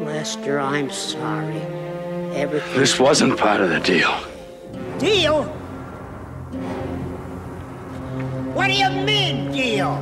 Lester, I'm sorry. Everything. This wasn't part of the deal. Deal? What do you mean, deal?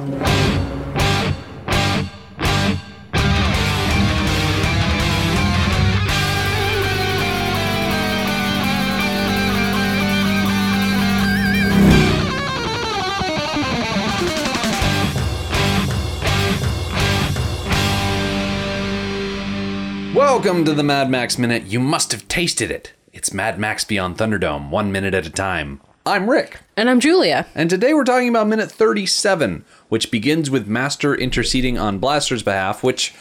Welcome to the Mad Max Minute. You must have tasted it. It's Mad Max Beyond Thunderdome, one minute at a time. I'm Rick, And I'm Julia. and today we're talking about minute 37, which begins with Master interceding on Blaster's behalf, which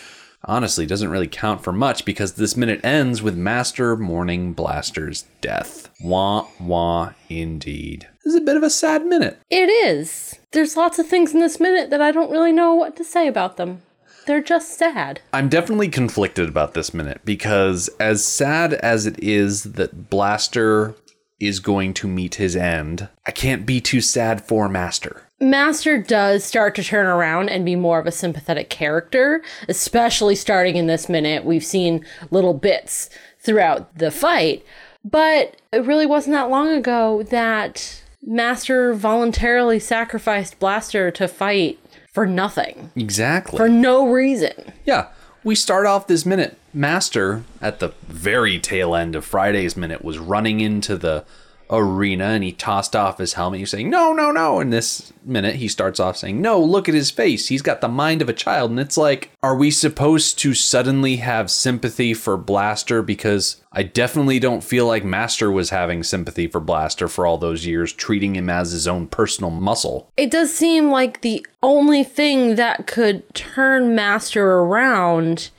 honestly doesn't really count for much because this minute ends with Master mourning Blaster's death. Wah wah indeed. This is a bit of a sad minute. It is. There's lots of things in this minute that I don't really know what to say about them. They're just sad. I'm definitely conflicted about this minute because, as sad as it is that Blaster is going to meet his end, I can't be too sad for Master. Master does start to turn around and be more of a sympathetic character, especially starting in this minute. We've seen little bits throughout the fight, but it really wasn't that long ago that Master voluntarily sacrificed Blaster to fight for nothing, Exactly. for no reason. yeah, we start off this minute. Master, at the very tail end of Friday's minute, was running into the arena and he tossed off his helmet. He's saying, No, no, no. In this minute, he starts off saying, No, look at his face. He's got the mind of a child. And it's like, are we supposed to suddenly have sympathy for Blaster? Because I definitely don't feel like Master was having sympathy for Blaster for all those years, treating him as his own personal muscle. It does seem like the only thing that could turn Master around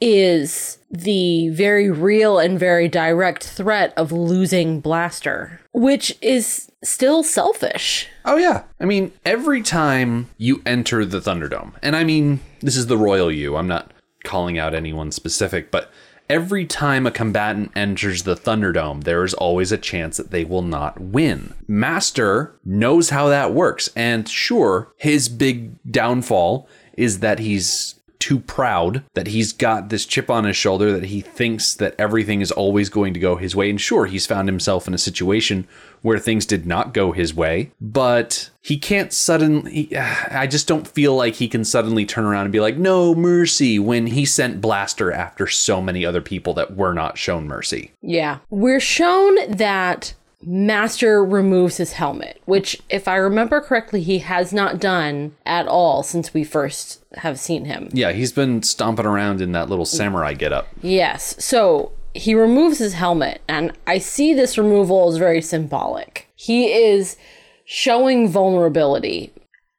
is the very real and very direct threat of losing Blaster, which is still selfish. Oh yeah. I mean, every time you enter the Thunderdome, and I mean, this is the Royal You. I'm not calling out anyone specific, but every time a combatant enters the Thunderdome, there is always a chance that they will not win. Master knows how that works, and sure, his big downfall is that he's too proud that he's got this chip on his shoulder that he thinks that everything is always going to go his way and sure he's found himself in a situation where things did not go his way but he can't suddenly i just don't feel like he can suddenly turn around and be like no mercy when he sent blaster after so many other people that were not shown mercy Yeah. We're shown that Master removes his helmet, which, if I remember correctly, he has not done at all since we first have seen him. yeah he's been stomping around in that little samurai getup Yes. So he removes his helmet, and I see this removal as very symbolic. He is showing vulnerability.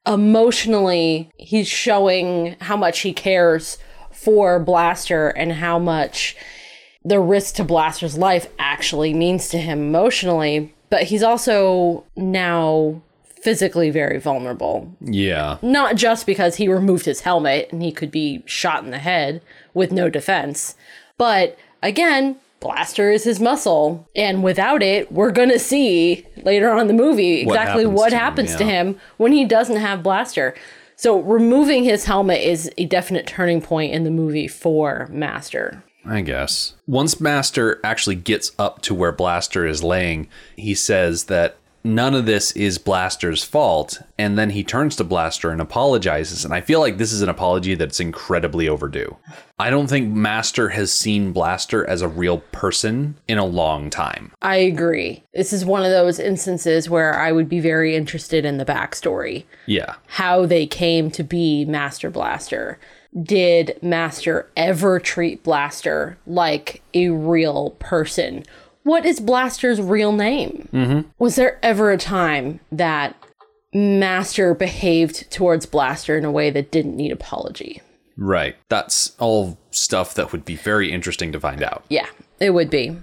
Emotionally, he's showing how much he cares for Blaster and how much the risk to Blaster's life actually means to him emotionally. But he's also now physically very vulnerable yeah not just because he removed his helmet and he could be shot in the head with no defense, but again, Blaster is his muscle, and without it, we're gonna see later on in the movie What exactly happens what to him, happens to him when he doesn't have Blaster. So removing his helmet is a definite turning point in the movie for Master. I guess. Once Master actually gets up to where Blaster is laying, he says that none of this is Blaster's fault, and then he turns to Blaster and apologizes. And I feel like this is an apology that's incredibly overdue. I don't think Master has seen Blaster as a real person in a long time. I agree. This is one of those instances where I would be very interested in the backstory. Yeah. how they came to be Master Blaster. Did Master ever treat Blaster like a real person? What is Blaster's real name? Mm-hmm. Was there ever a time that Master behaved towards Blaster in a way that didn't need apology? Right. That's all stuff that would be very interesting to find out. Yeah, it would be.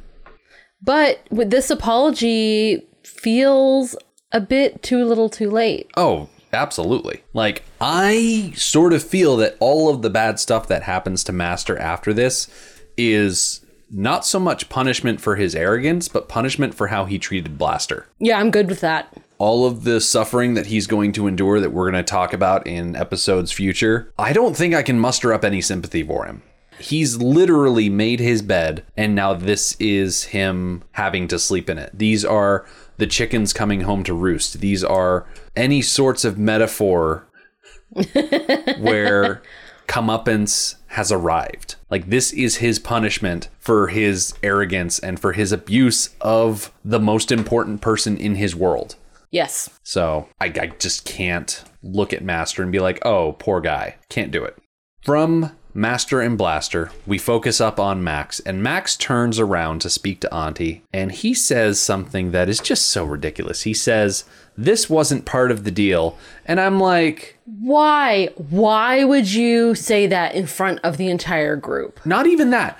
But with this apology feels a bit too little too late. Oh, absolutely. Like, I sort of feel that all of the bad stuff that happens to Master after this is not so much punishment for his arrogance, but punishment for how he treated Blaster. Yeah, I'm good with that. All of the suffering that he's going to endure that we're going to talk about in episodes future, I don't think I can muster up any sympathy for him. He's literally made his bed, and now this is him having to sleep in it. These are the chickens coming home to roost. These are any sorts of metaphor where comeuppance has arrived. Like, this is his punishment for his arrogance and for his abuse of the most important person in his world. Yes. So I, I just can't look at Master and be like, oh, poor guy. Can't do it. From Master and Blaster, we focus up on Max, and Max turns around to speak to Auntie, and he says something that is just so ridiculous. He says, This wasn't part of the deal. And I'm like, Why? Why would you say that in front of the entire group? Not even that.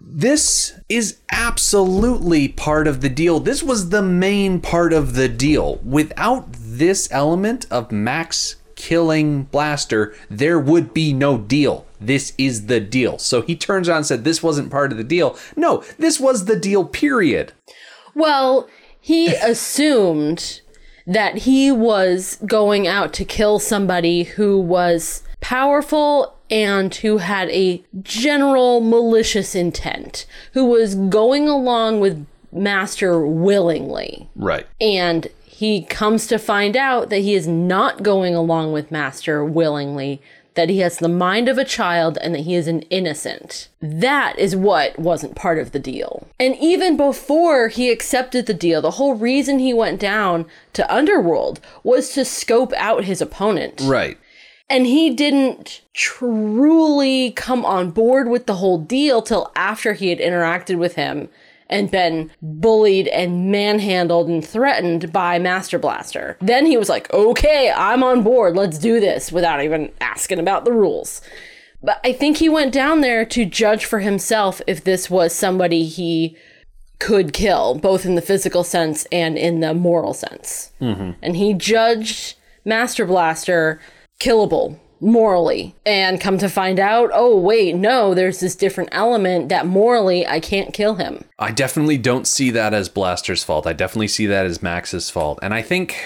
This is absolutely part of the deal. This was the main part of the deal. Without this element of Max killing Blaster, there would be no deal. This is the deal. So he turns around and said, This wasn't part of the deal. No, this was the deal, period. Well, he assumed that he was going out to kill somebody who was powerful and who had a general malicious intent, who was going along with Master willingly. Right. And he comes to find out that he is not going along with Master willingly, that he has the mind of a child and that he is an innocent. That is what wasn't part of the deal. And even before he accepted the deal, the whole reason he went down to Underworld was to scope out his opponent. Right. And he didn't truly come on board with the whole deal till after he had interacted with him and been bullied and manhandled and threatened by Master Blaster. Then he was like, okay, I'm on board. Let's do this without even asking about the rules. But I think he went down there to judge for himself if this was somebody he could kill, both in the physical sense and in the moral sense. Mm-hmm. And he judged Master Blaster killable morally and come to find out oh wait no there's this different element that morally i can't kill him I definitely don't see that as Blaster's fault. I definitely see that as Max's fault. And I think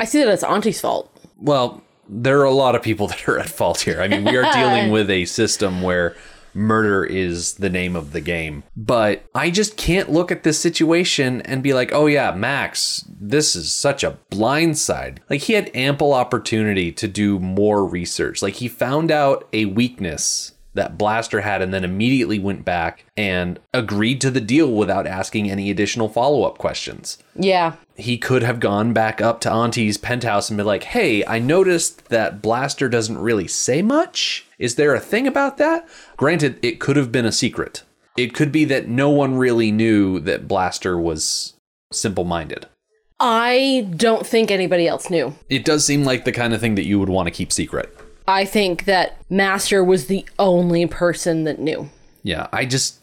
i see that as auntie's fault Well, there are a lot of people that are at fault here. I mean, we are dealing with a system where murder is the name of the game. But I just can't look at this situation and be like, oh yeah, Max, this is such a blindside. Like, he had ample opportunity to do more research. Like, he found out a weakness that Blaster had and then immediately went back and agreed to the deal without asking any additional follow up questions yeah he could have gone back up to Auntie's penthouse and been like, hey, I noticed that Blaster doesn't really say much. Is there a thing about that? Granted, it could have been a secret. It could be that no one really knew that Blaster was simple minded. i don't think anybody else knew It does seem like the kind of thing that you would want to keep secret. I think that master was the only person that knew Yeah, I just.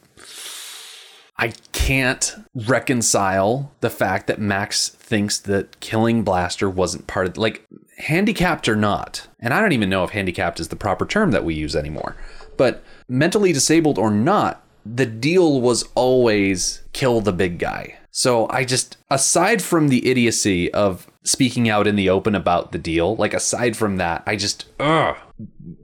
I can't reconcile the fact that Max thinks that killing Blaster wasn't part of like handicapped or not. And I don't even know if handicapped is the proper term that we use anymore. But mentally disabled or not, the deal was always kill the big guy. So I just aside from the idiocy of speaking out in the open about the deal, like aside from that, I just ugh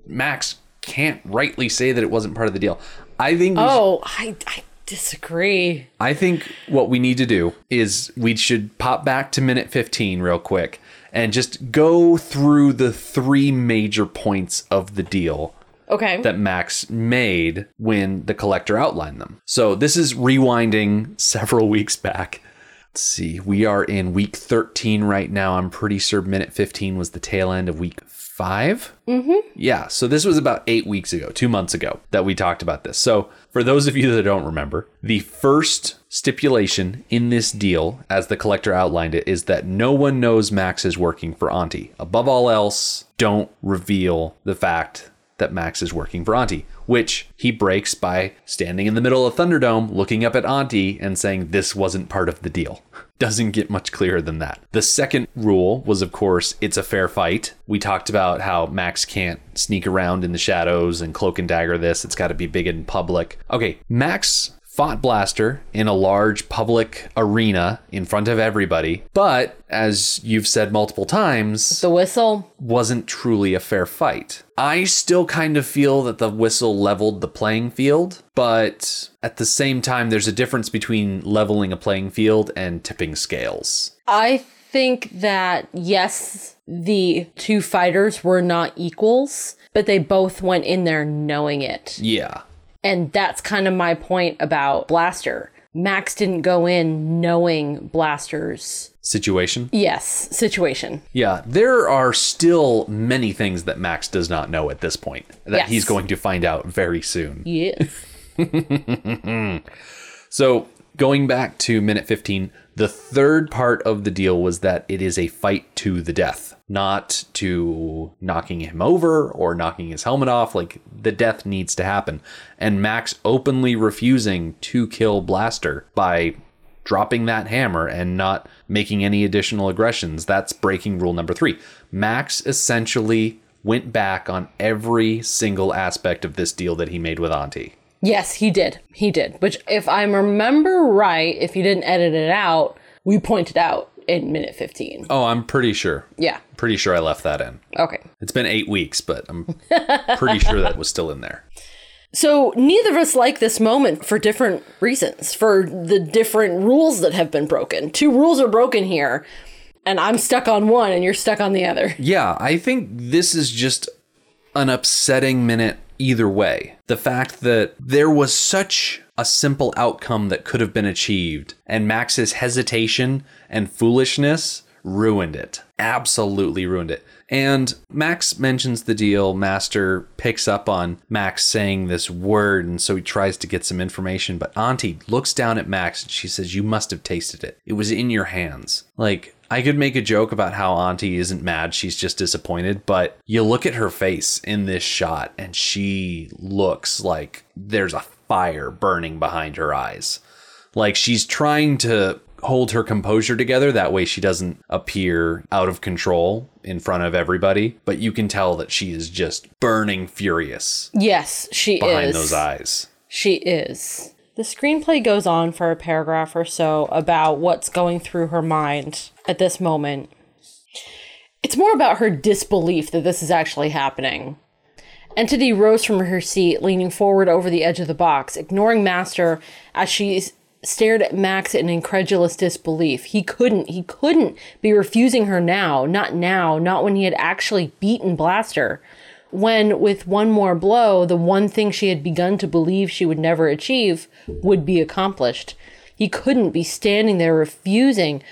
Max can't rightly say that it wasn't part of the deal. I think we should- oh i i disagree I think what we need to do is we should pop back to minute 15 real quick and just go through the three major points of the deal okay that Max made when the collector outlined them. So this is rewinding several weeks back. Let's see, we are in week 13 right now. I'm pretty sure minute 15 was the tail end of week 5 Mm-hmm. Yeah, so this was about eight weeks ago, two months ago, that we talked about this. So for those of you that don't remember, the first stipulation in this deal, as the collector outlined it, is that no one knows Max is working for Auntie. Above all else, don't reveal the fact that Max is working for Auntie, which he breaks by standing in the middle of Thunderdome, looking up at Auntie and saying this wasn't part of the deal. Doesn't get much clearer than that. The second rule was, of course, it's a fair fight. We talked about how Max can't sneak around in the shadows and cloak and dagger this. It's got to be big and public. Okay, Max fought Blaster in a large public arena in front of everybody, but as you've said multiple times, The whistle. wasn't truly a fair fight. I still kind of feel that the whistle leveled the playing field, but at the same time, there's a difference between leveling a playing field and tipping scales. I think that yes, the two fighters were not equals, but they both went in there knowing it. Yeah. And that's kind of my point about Blaster. Max didn't go in knowing Blaster's Situation? yes situation. Yeah, there are still many things that Max does not know at this point that Yes. he's going to find out very soon. Yes. So, going back to minute 15, the third part of the deal was that it is a fight to the death, not to knocking him over or knocking his helmet off. Like, the death needs to happen. And Max openly refusing to kill Blaster by dropping that hammer and not making any additional aggressions. That's breaking rule number three. Max essentially went back on every single aspect of this deal that he made with Auntie. Yes, he did. He did. Which, if I remember right, if he didn't edit it out, we pointed out in minute 15. Oh, I'm pretty sure. Yeah. Pretty sure I left that in. Okay. It's been eight weeks, but I'm pretty sure that was still in there. So neither of us like this moment for different reasons, for the different rules that have been broken. Two rules are broken here, and I'm stuck on one and you're stuck on the other. Yeah, I think this is just an upsetting minute either way. The fact that there was such a simple outcome that could have been achieved, and Max's hesitation and foolishness ruined it. Absolutely ruined it. And Max mentions the deal. Master picks up on Max saying this word, and so he tries to get some information. But Auntie looks down at Max and she says, You must have tasted it. It was in your hands. Like, I could make a joke about how Auntie isn't mad, she's just disappointed, but you look at her face in this shot and she looks like there's a fire burning behind her eyes. Like she's trying to hold her composure together that way she doesn't appear out of control in front of everybody, but you can tell that she is just burning furious Yes, she behind is. Behind those eyes. She is. The screenplay goes on for a paragraph or so about what's going through her mind at this moment. It's more about her disbelief that this is actually happening. Entity rose from her seat, leaning forward over the edge of the box, ignoring Master as she stared at Max in incredulous disbelief. He couldn't, he couldn't be refusing her now. Not now, not when he had actually beaten Blaster. When, with one more blow, the one thing she had begun to believe she would never achieve would be accomplished. He couldn't be standing there refusing,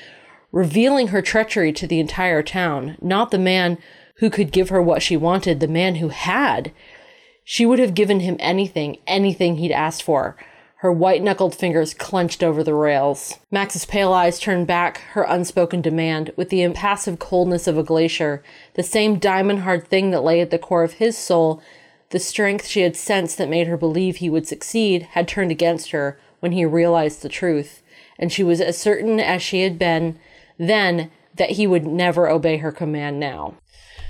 revealing her treachery to the entire town, not the man who could give her what she wanted, the man who had. She would have given him anything, anything he'd asked for. Her white knuckled fingers clenched over the rails. Max's pale eyes turned back her unspoken demand with the impassive coldness of a glacier, the same diamond hard thing that lay at the core of his soul. The strength she had sensed that made her believe he would succeed had turned against her when he realized the truth, and she was as certain as she had been then that he would never obey her command now.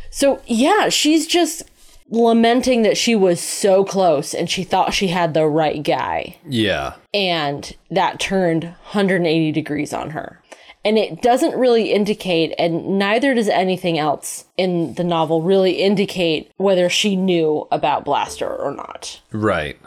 So, yeah, she's just lamenting that she was so close and she thought she had the right guy. Yeah. And that turned 180 degrees on her. And it doesn't really indicate, and neither does anything else in the novel really indicate whether she knew about Blaster or not. Right.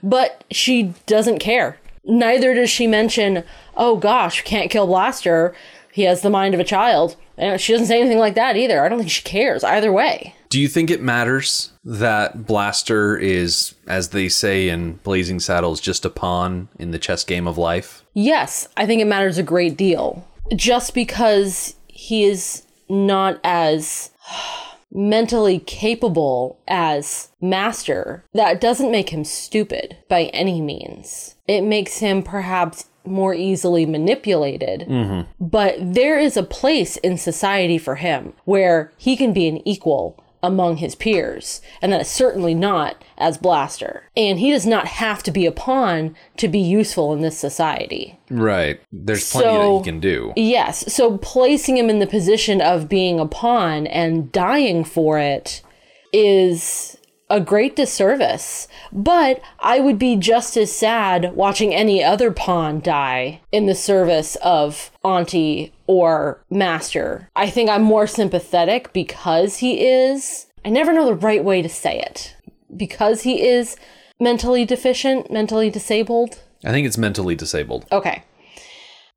But she doesn't care. Neither does she mention, oh gosh, can't kill Blaster. He has the mind of a child. And she doesn't say anything like that either. I don't think she cares either way. Do you think it matters that Blaster is, as they say in Blazing Saddles, just a pawn in the chess game of life? Yes, I think it matters a great deal. Just because he is not as mentally capable as Master, that doesn't make him stupid by any means. It makes him perhaps more easily manipulated. Mm-hmm. But there is a place in society for him where he can be an equal among his peers, and that is certainly not as Blaster. And he does not have to be a pawn to be useful in this society. Right. There's plenty So- that he can do. Yes, so placing him in the position of being a pawn and dying for it is a great disservice. But I would be just as sad watching any other pawn die in the service of Auntie or Master. I think I'm more sympathetic because he is. I never know the right way to say it. Because he is mentally deficient, mentally disabled. I think it's mentally disabled. Okay.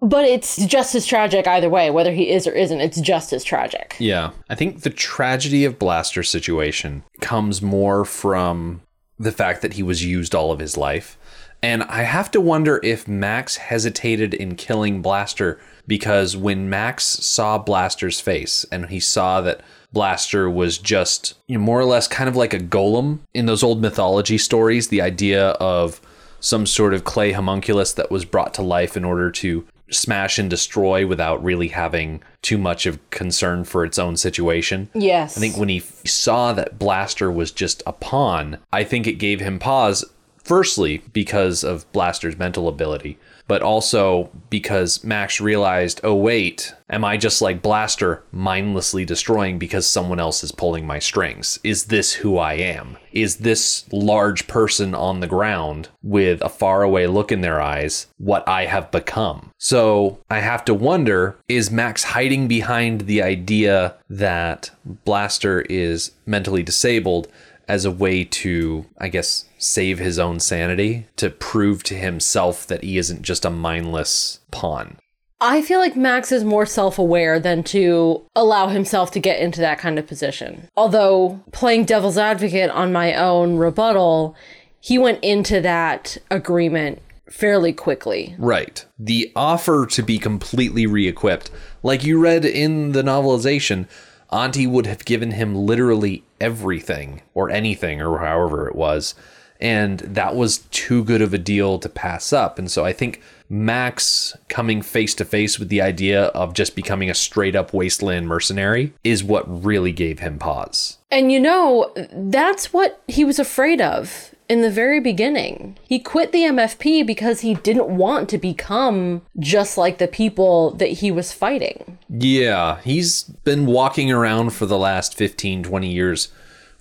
But it's just as tragic either way, whether he is or isn't, it's just as tragic. Yeah. I think the tragedy of Blaster's situation comes more from the fact that he was used all of his life. And I have to wonder if Max hesitated in killing Blaster because when Max saw Blaster's face and he saw that Blaster was just you know, more or less kind of like a golem in those old mythology stories, the idea of some sort of clay homunculus that was brought to life in order to smash and destroy without really having too much of concern for its own situation. Yes. I think when he f- saw that Blaster was just a pawn, I think it gave him pause. Firstly, because of Blaster's mental ability, but also because Max realized, oh, wait, am I just like Blaster, mindlessly destroying because someone else is pulling my strings? Is this who I am? Is this large person on the ground with a faraway look in their eyes what I have become? So I have to wonder is Max hiding behind the idea that Blaster is mentally disabled? As a way to, I guess, save his own sanity, to prove to himself that he isn't just a mindless pawn. I feel like Max is more self aware than to allow himself to get into that kind of position. Although, playing devil's advocate on my own rebuttal, he went into that agreement fairly quickly. Right. The offer to be completely re equipped, like you read in the novelization, Auntie would have given him literally everything or anything or however it was. And that was too good of a deal to pass up. And so I think Max coming face to face with the idea of just becoming a straight up wasteland mercenary is what really gave him pause. And you know, that's what he was afraid of in the very beginning. He quit the MFP because he didn't want to become just like the people that he was fighting. Yeah, he's been walking around for the last 15, 20 years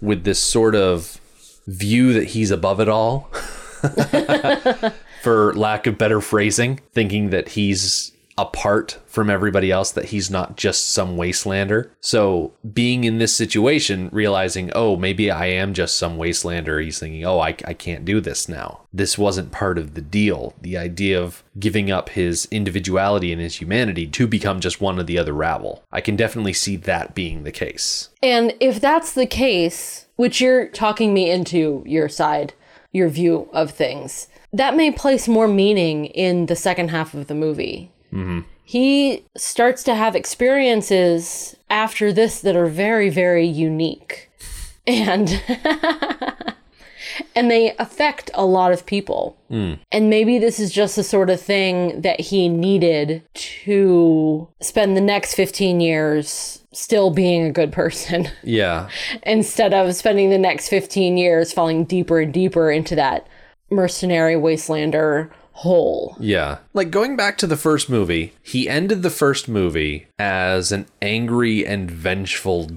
with this sort of view that he's above it all. for lack of better phrasing, thinking that he's apart from everybody else, that he's not just some wastelander. So, being in this situation, realizing, oh, maybe I am just some wastelander, he's thinking, oh, I, I can't do this now. This wasn't part of the deal. The idea of giving up his individuality and his humanity to become just one of the other rabble. I can definitely see that being the case. And if that's the case, which you're talking me into your side, your view of things, that may place more meaning in the second half of the movie. Mm-hmm. He starts to have experiences after this that are very, very unique. And and they affect a lot of people. Mm. And maybe this is just the sort of thing that he needed to spend the next 15 years still being a good person Yeah. instead of spending the next 15 years falling deeper and deeper into that mercenary wastelander hole. Yeah. Like going back to the first movie, he ended the first movie as an angry and vengeful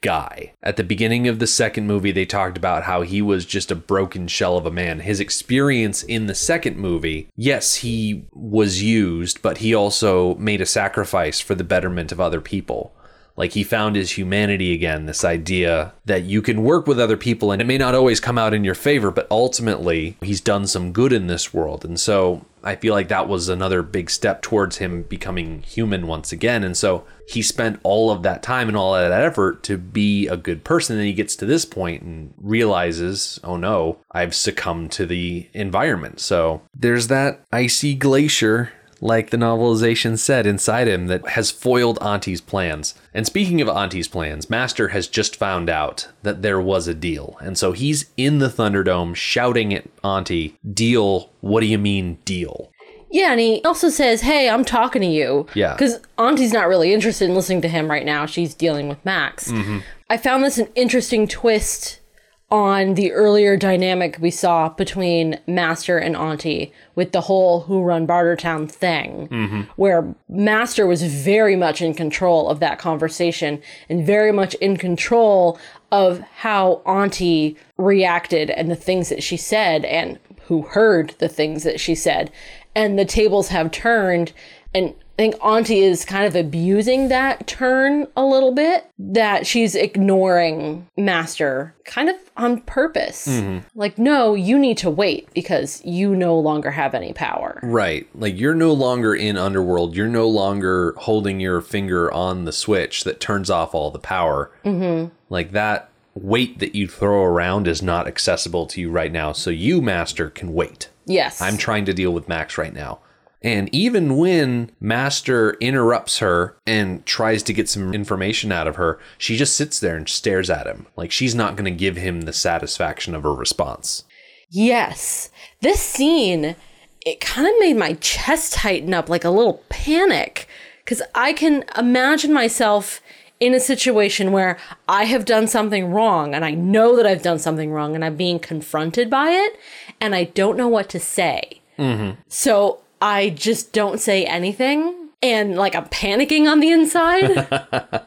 guy. At the beginning of the second movie, they talked about how he was just a broken shell of a man. His experience in the second movie, yes, he was used, but he also made a sacrifice for the betterment of other people. Like he found his humanity again, this idea that you can work with other people and it may not always come out in your favor, but ultimately he's done some good in this world. And so I feel like that was another big step towards him becoming human once again. And so he spent all of that time and all of that effort to be a good person. And he gets to this point and realizes, oh no, I've succumbed to the environment. So there's that icy glacier like the novelization said inside him, that has foiled Auntie's plans. And speaking of Auntie's plans, Master has just found out that there was a deal. And so he's in the Thunderdome shouting at Auntie, Deal, what do you mean, deal? Yeah, and he also says, Hey, I'm talking to you. Yeah. Because Auntie's not really interested in listening to him right now. She's dealing with Max. Mm-hmm. I found this an interesting twist on the earlier dynamic we saw between Master and Auntie with the whole Who Run Bartertown thing, mm-hmm. where Master was very much in control of that conversation and very much in control of how Auntie reacted and the things that she said and who heard the things that she said. And the tables have turned and I think Auntie is kind of abusing that turn a little bit, that she's ignoring Master kind of on purpose. Like, no, you need to wait because you no longer have any power. Right. Like you're no longer in Underworld. You're no longer holding your finger on the switch that turns off all the power. Mm-hmm. Like that weight that you throw around is not accessible to you right now. So you, Master, can wait. Yes. I'm trying to deal with Max right now. And even when Master interrupts her and tries to get some information out of her, she just sits there and stares at him. Like she's not going to give him the satisfaction of a response. Yes. This scene, it kind of made my chest tighten up like a little panic because I can imagine myself in a situation where I have done something wrong and I know that I've done something wrong and I'm being confronted by it and I don't know what to say. Mm-hmm. So I just don't say anything and like I'm panicking on the inside.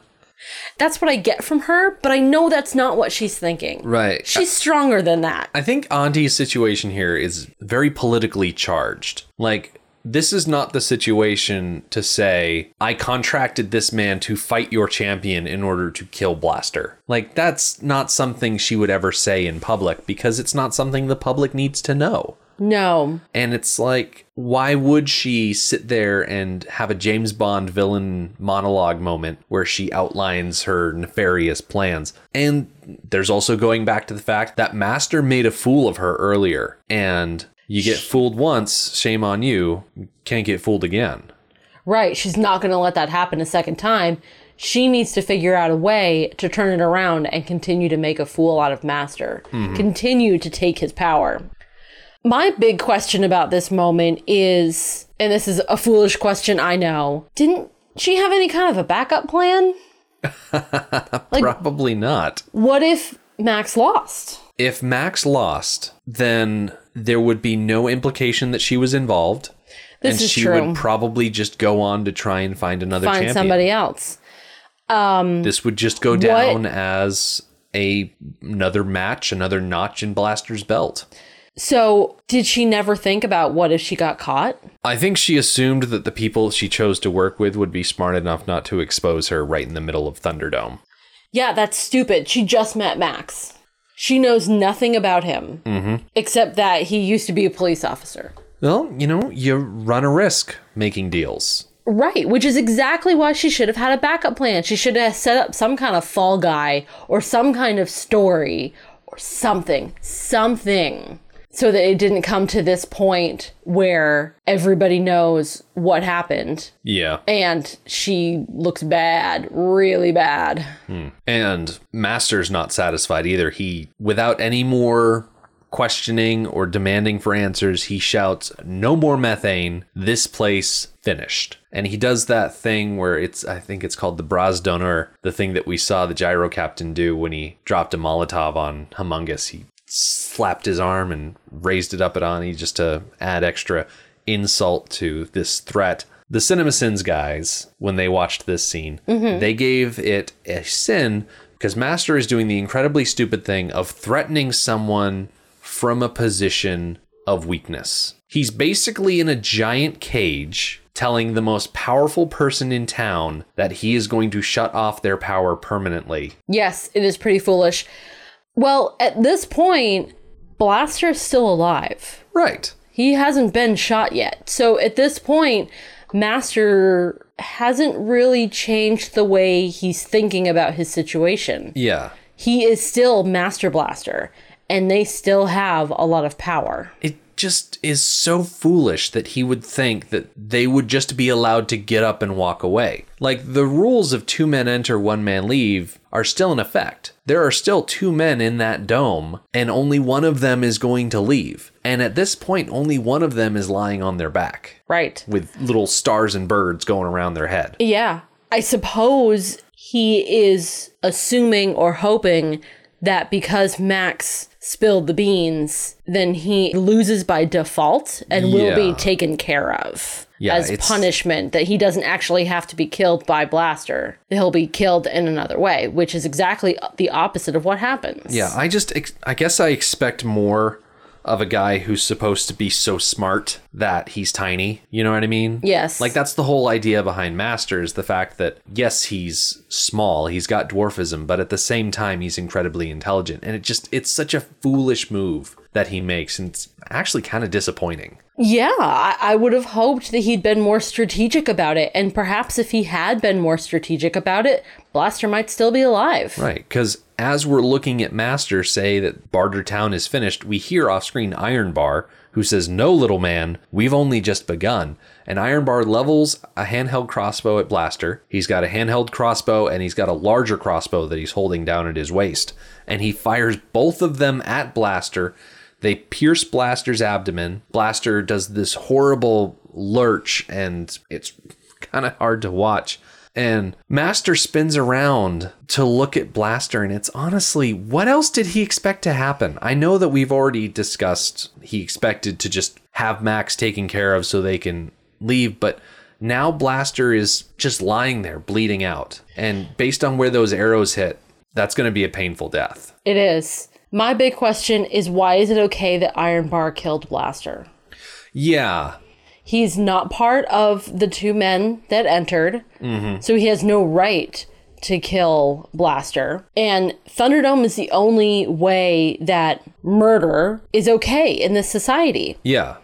that's what I get from her, but I know that's not what she's thinking. Right. She's stronger than that. I think Auntie's situation here is very politically charged. Like, this is not the situation to say, I contracted this man to fight your champion in order to kill Blaster. Like, that's not something she would ever say in public because it's not something the public needs to know. No. And it's like, why would she sit there and have a James Bond villain monologue moment where she outlines her nefarious plans? And there's also going back to the fact that Master made a fool of her earlier. And you get fooled once, shame on you. Can't get fooled again. Right. She's not going to let that happen a second time. She needs to figure out a way to turn it around and continue to make a fool out of Master, mm-hmm. continue to take his power. My big question about this moment is, and this is a foolish question, I know, didn't she have any kind of a backup plan? Probably not. What if Max lost? If Max lost, then there would be no implication that she was involved. This and is she true. would probably just go on to try and find another Find champion. somebody else. Um, this would just go down as a another match, another notch in Blaster's belt. So, did she never think about what if she got caught? I think she assumed that the people she chose to work with would be smart enough not to expose her right in the middle of Thunderdome. Yeah, that's stupid. She just met Max. She knows nothing about him mm-hmm. except that he used to be a police officer. Well, you know, you run a risk making deals. Right, which is exactly why she should have had a backup plan. She should have set up some kind of fall guy or some kind of story or something, something, so that it didn't come to this point where everybody knows what happened Yeah. and she looks bad, really bad. Hmm. And Master's not satisfied either. He, without any more questioning or demanding for answers, he shouts, No more methane. This place finished. And he does that thing where it's, I think it's called the Bras d'honneur, the thing that we saw the gyro captain do when he dropped a Molotov on Humungus. He slapped his arm and raised it up at Auntie just to add extra insult to this threat. The CinemaSins guys, when they watched this scene, mm-hmm. they gave it a sin because Master is doing the incredibly stupid thing of threatening someone from a position of weakness. He's basically in a giant cage telling the most powerful person in town that he is going to shut off their power permanently. Yes, it is pretty foolish. Well, at this point, Blaster is still alive. Right. He hasn't been shot yet. So at this point, Master hasn't really changed the way he's thinking about his situation. Yeah. He is still Master Blaster, and they still have a lot of power. it just is so foolish that he would think that they would just be allowed to get up and walk away. Like the rules of two men enter, one man leave are still in effect. There are still two men in that dome, and only one of them is going to leave. And at this point, only one of them is lying on their back Right. with little stars and birds going around their head. Yeah. I suppose he is assuming or hoping that because Max spilled the beans, then he loses by default and will be taken care of Yeah, as punishment that he doesn't actually have to be killed by Blaster. He'll be killed in another way, which is exactly the opposite of what happens. Yeah, I just I guess I expect more of a guy who's supposed to be so smart that he's tiny. You know what I mean? Yes. Like that's the whole idea behind Masters, the fact that yes, he's small, he's got dwarfism, but at the same time he's incredibly intelligent. And it just it's such a foolish move that he makes and it's actually kind of disappointing. Yeah, I, I would have hoped that he'd been more strategic about it. And perhaps if he had been more strategic about it, Blaster might still be alive. Right, because as we're looking at Master say that Bartertown is finished, we hear off screen Iron Bar, who says, No, little man, we've only just begun. And Iron Bar levels a handheld crossbow at Blaster. He's got a handheld crossbow and he's got a larger crossbow that he's holding down at his waist. And he fires both of them at Blaster. They pierce Blaster's abdomen. Blaster does this horrible lurch and it's kind of hard to watch. And Master spins around to look at Blaster, and it's honestly, what else did he expect to happen? I know that we've already discussed he expected to just have Max taken care of so they can leave, but now Blaster is just lying there bleeding out. And based on where those arrows hit, that's going to be a painful death. It is. My big question is why is it okay that Iron Bar killed Blaster? Yeah, He's not part of the two men that entered, so he has no right to kill Blaster. And Thunderdome is the only way that murder is okay in this society. yeah,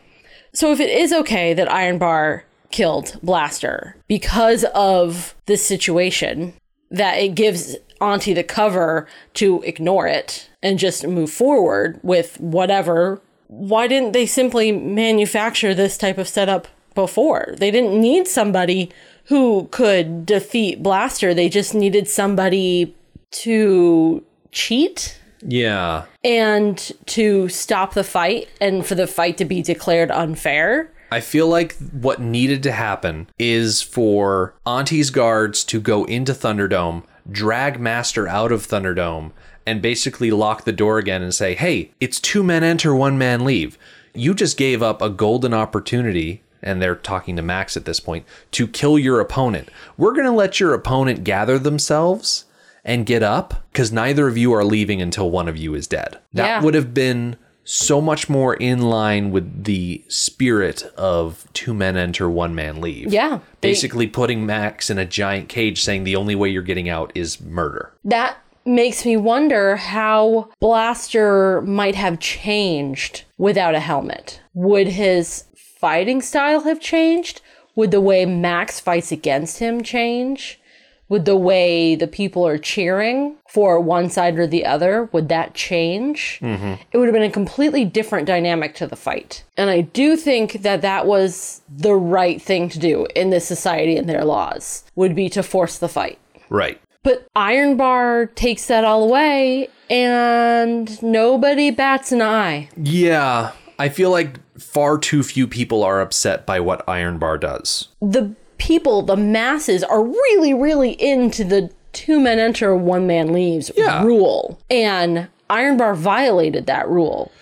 So if it is okay that Iron Bar killed Blaster because of this situation, that it gives Auntie the cover to ignore it and just move forward with whatever. Why didn't they simply manufacture this type of setup before? They didn't need somebody who could defeat Blaster. They just needed somebody to cheat yeah. and to stop the fight and for the fight to be declared unfair. I feel like what needed to happen is for Auntie's guards to go into Thunderdome, drag Master out of Thunderdome, and basically lock the door again and say, hey, it's two men enter, one man leave. You just gave up a golden opportunity, and they're talking to Max at this point, to kill your opponent. We're going to let your opponent gather themselves and get up because neither of you are leaving until one of you is dead. That Yeah. would have been so much more in line with the spirit of two men enter, one man leave. Yeah, Basically putting Max in a giant cage saying the only way you're getting out is murder. That makes me wonder how Blaster might have changed without a helmet. Would his fighting style have changed? Would the way Max fights against him change? Would the way the people are cheering for one side or the other, would that change? Mm-hmm. It would have been a completely different dynamic to the fight. And I do think that that was the right thing to do in this society and their laws, would be to force the fight. Right. But Iron Bar takes that all away, and nobody bats an eye. Yeah. I feel like far too few people are upset by what Iron Bar does. The people, the masses, are really, really into the two men enter, one man leaves Yeah. rule. And Iron Bar violated that rule.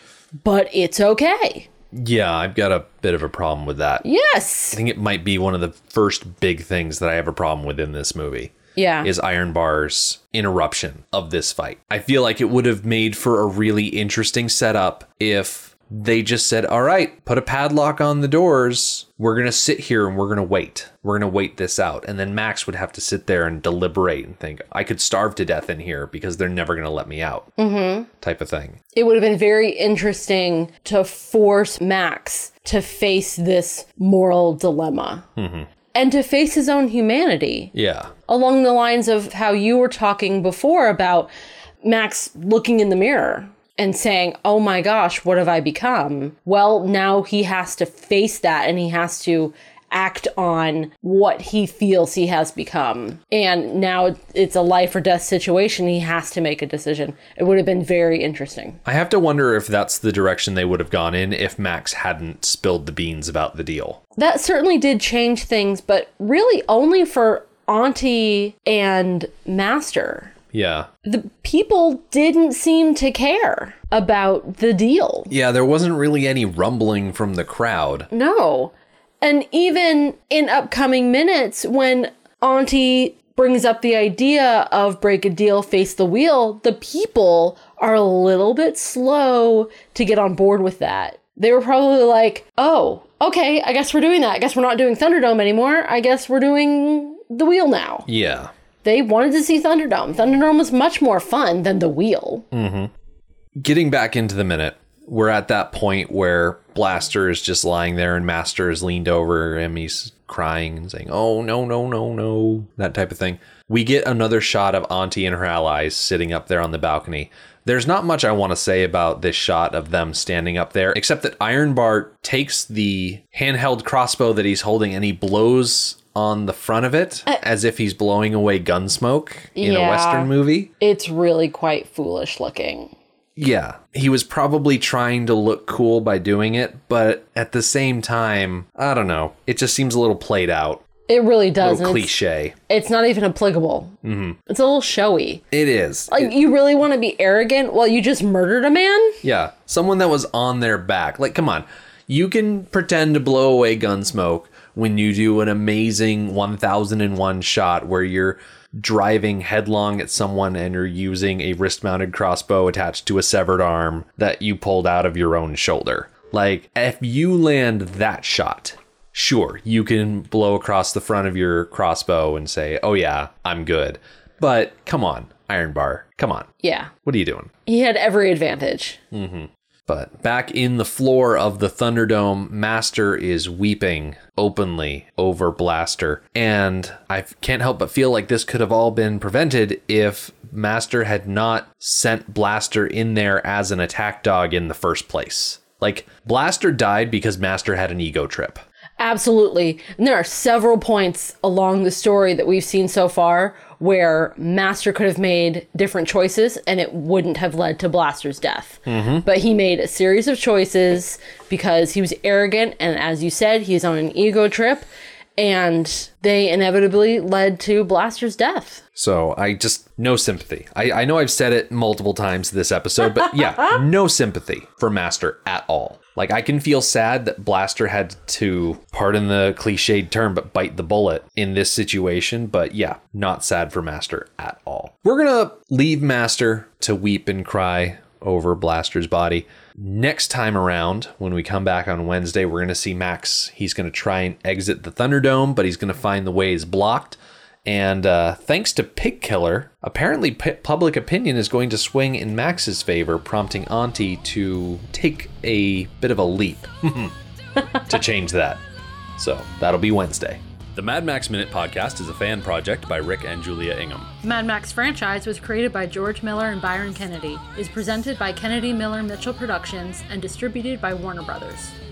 But it's okay. Yeah, I've got a bit of a problem with that. Yes. I think it might be one of the first big things that I have a problem with in this movie. Yeah. is Iron Bar's interruption of this fight. I feel like it would have made for a really interesting setup if they just said, All right, put a padlock on the doors. We're going to sit here and we're going to wait. We're going to wait this out. And then Max would have to sit there and deliberate and think, I could starve to death in here because they're never going to let me out. Mm-hmm. Type of thing. it would have been very interesting to force Max to face this moral dilemma and to face his own humanity. Yeah. along the lines of how you were talking before about Max looking in the mirror and saying, Oh my gosh, what have I become? Well, now he has to face that and he has to act on what he feels he has become. And now it's a life or death situation. He has to make a decision. It would have been very interesting. I have to wonder if that's the direction they would have gone in if Max hadn't spilled the beans about the deal. That certainly did change things, but really only for Auntie and Master. Yeah. The people didn't seem to care about the deal. Yeah, there wasn't really any rumbling from the crowd. No. And even in upcoming minutes, when Auntie brings up the idea of break a deal, face the wheel, the people are a little bit slow to get on board with that. They were probably like, oh, okay, I guess we're doing that. I guess we're not doing Thunderdome anymore. I guess we're doing the wheel now. Yeah. They wanted to see Thunderdome. Thunderdome was much more fun than the wheel. Mm-hmm. Getting back into the minute, we're at that point where Blaster is just lying there and Master is leaned over him. He's crying and saying, Oh, no, no, no, no, that type of thing. We get another shot of Auntie and her allies sitting up there on the balcony. There's not much I want to say about this shot of them standing up there, except that Iron Bar takes the handheld crossbow that he's holding and he blows on the front of it uh, as if he's blowing away gun smoke in a Western movie. It's really quite foolish looking. Yeah, he was probably trying to look cool by doing it, but at the same time, I don't know. It just seems a little played out, It really does. little and it's- cliche. it's not even applicable. Mm-hmm. It's a little showy. It is. Like, you really want to be arrogant while you just murdered a man? yeah, someone that was on their back. Like, come on. You can pretend to blow away gun smoke when you do an amazing 1001 shot where you're driving headlong at someone and you're using a wrist mounted crossbow attached to a severed arm that you pulled out of your own shoulder. Like, if you land that shot, sure, you can blow across the front of your crossbow and say, oh yeah, I'm good. But come on, Iron Bar, come on. Yeah. What are you doing? He had every advantage. Mm-hmm. But back in the floor of the Thunderdome, Master is weeping openly over Blaster. And I can't help but feel like this could have all been prevented if Master had not sent Blaster in there as an attack dog in the first place. Like, Blaster died because Master had an ego trip. Absolutely. And there are several points along the story that we've seen so far where Master could have made different choices and it wouldn't have led to Blaster's death. Mm-hmm. But he made a series of choices because he was arrogant and, as you said, he's on an ego trip. And they inevitably led to Blaster's death. So I just, no sympathy. I, I know I've said it multiple times this episode, but yeah, no sympathy for Master at all. Like, I can feel sad that Blaster had to, pardon the cliched term, but bite the bullet in this situation. But yeah, not sad for Master at all. We're gonna leave Master to weep and cry over Blaster's body. Next time around, when we come back on Wednesday, we're going to see Max. He's going to try and exit the Thunderdome, but he's going to find the way is blocked. And uh, thanks to Pig Killer, apparently p- public opinion is going to swing in Max's favor, prompting Auntie to take a bit of a leap to change that. So that'll be Wednesday. The Mad Max Minute podcast is a fan project by Rick and Julia Ingham. The Mad Max franchise was created by George Miller and Byron Kennedy, is presented by Kennedy Miller Mitchell Productions, and distributed by Warner Brothers.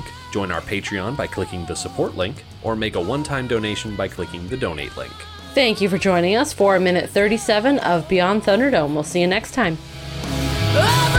link, join our Patreon by clicking the support link, or make a one time donation by clicking the donate link. Thank you for joining us for minute 37 of Beyond Thunderdome. We'll see you next time. Ah!